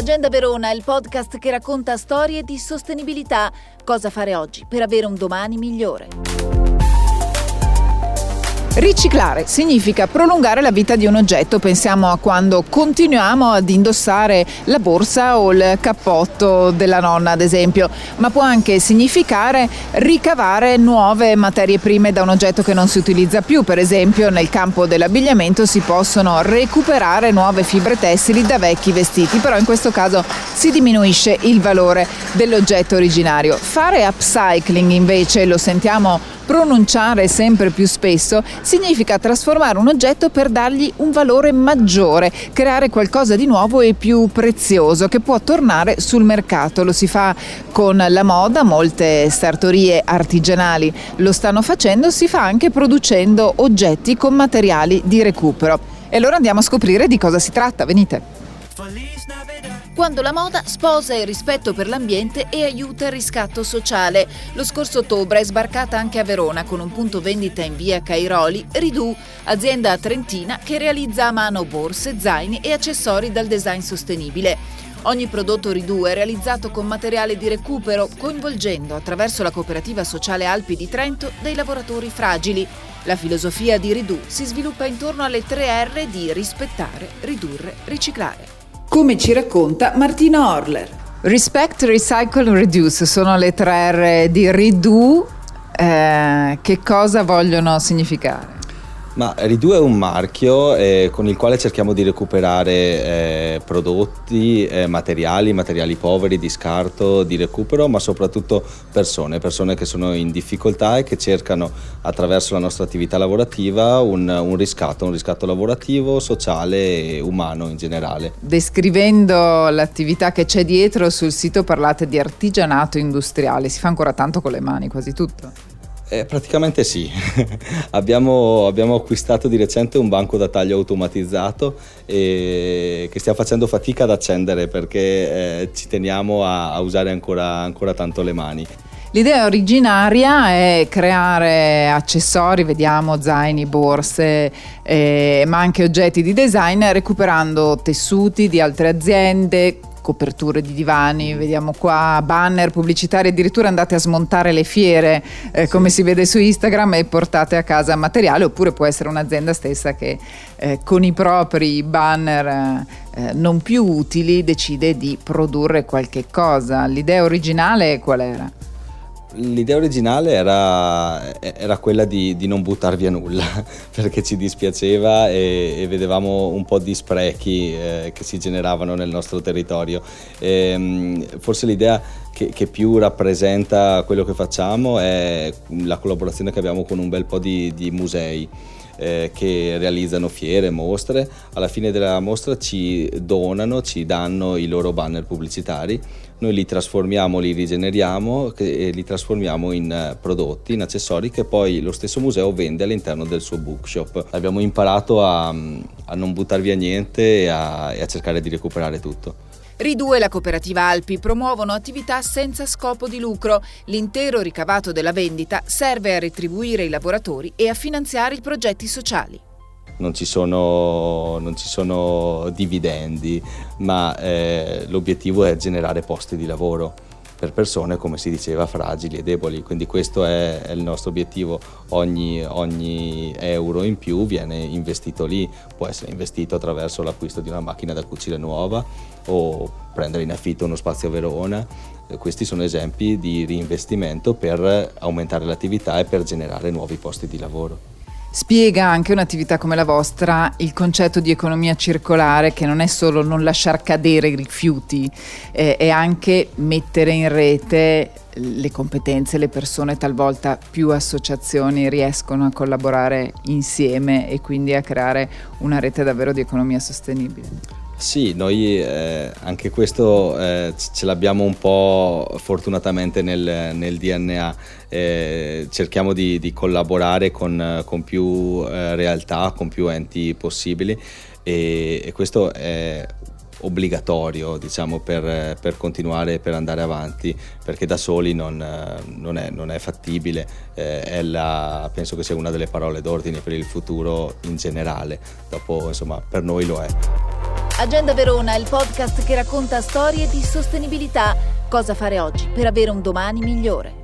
Agenda Verona è il podcast che racconta storie di sostenibilità. Cosa fare oggi per avere un domani migliore. Riciclare significa prolungare la vita di un oggetto, pensiamo a quando continuiamo ad indossare la borsa o il cappotto della nonna ad esempio, ma può anche significare ricavare nuove materie prime da un oggetto che non si utilizza più, per esempio nel campo dell'abbigliamento si possono recuperare nuove fibre tessili da vecchi vestiti, però in questo caso si diminuisce il valore dell'oggetto originario. Fare upcycling invece, lo sentiamo pronunciare sempre più spesso significa trasformare un oggetto per dargli un valore maggiore, creare qualcosa di nuovo e più prezioso che può tornare sul mercato. Lo si fa con la moda, molte sartorie artigianali lo stanno facendo, si fa anche producendo oggetti con materiali di recupero. E allora andiamo a scoprire di cosa si tratta, venite quando la moda sposa il rispetto per l'ambiente e aiuta il riscatto sociale. Lo scorso ottobre è sbarcata anche a Verona con un punto vendita in via Cairoli, Ridù, azienda trentina che realizza a mano borse, zaini e accessori dal design sostenibile. Ogni prodotto Ridù è realizzato con materiale di recupero, coinvolgendo attraverso la cooperativa sociale Alpi di Trento dei lavoratori fragili. La filosofia di Ridù si sviluppa intorno alle tre R di rispettare, ridurre, riciclare come ci racconta Martina Orler. Respect, Recycle, Reduce sono le tre R di Redo. Eh, che cosa vogliono significare? Ma Ridu è un marchio eh, con il quale cerchiamo di recuperare eh, prodotti, eh, materiali, materiali poveri, di scarto, di recupero, ma soprattutto persone, persone che sono in difficoltà e che cercano attraverso la nostra attività lavorativa un, un riscatto, un riscatto lavorativo, sociale e umano in generale. Descrivendo l'attività che c'è dietro sul sito parlate di artigianato industriale, si fa ancora tanto con le mani, quasi tutto. Eh, praticamente sì, abbiamo, abbiamo, acquistato di recente un banco da taglio automatizzato che stiamo facendo fatica ad accendere perché eh, ci teniamo a, a usare ancora, ancora tanto le mani. L'idea originaria è creare accessori, vediamo zaini, borse, eh, ma anche oggetti di design recuperando tessuti di altre aziende, coperture di divani, vediamo qua banner pubblicitari, addirittura andate a smontare le fiere eh, come si vede su Instagram e portate a casa materiale oppure può essere un'azienda stessa che eh, con i propri banner eh, non più utili decide di produrre qualche cosa. L'idea originale qual era? L'idea originale era, era quella di, di, non buttare via nulla perché ci dispiaceva e, e vedevamo un po' di sprechi eh, che si generavano nel nostro territorio. E, ehm, forse l'idea che, che, più rappresenta quello che facciamo è la collaborazione che abbiamo con un bel po' di, di musei eh, che realizzano fiere, mostre, alla fine della mostra ci donano, ci danno i loro banner pubblicitari, noi li trasformiamo, li rigeneriamo e li trasformiamo in eh, prodotti, in accessori che poi lo stesso museo vende all'interno del suo bookshop. Abbiamo imparato a, a non buttare via niente e a, e a cercare di recuperare tutto. Ridue e la cooperativa Alpi promuovono attività senza scopo di lucro. L'intero ricavato della vendita serve a retribuire i lavoratori e a finanziare i progetti sociali. Non ci sono, non ci sono dividendi, ma eh, l'obiettivo è generare posti di lavoro per persone, come si diceva, fragili e deboli. Quindi questo è, il nostro obiettivo. Ogni, ogni, euro in più viene investito lì, può essere investito attraverso l'acquisto di una macchina da cucire nuova o prendere in affitto uno spazio a Verona. Questi sono esempi di reinvestimento per aumentare l'attività e per generare nuovi posti di lavoro. Spiega anche un'attività come la vostra il concetto di economia circolare che non è solo non lasciar cadere i rifiuti, eh, è anche mettere in rete le competenze, le persone, talvolta più associazioni riescono a collaborare insieme e quindi a creare una rete davvero di economia sostenibile. Sì, noi eh, anche questo eh, ce l'abbiamo un po' fortunatamente nel, nel DNA, eh, cerchiamo di, di collaborare con, con più eh, realtà, con più enti possibili. E, e questo è obbligatorio diciamo, per, per, continuare per andare avanti perché da soli non, non, è, non è, fattibile. Eh, la, penso che sia una delle parole d'ordine per il futuro in generale. Dopo insomma per noi lo è Agenda Verona, il podcast che racconta storie di sostenibilità. Cosa fare oggi per avere un domani migliore.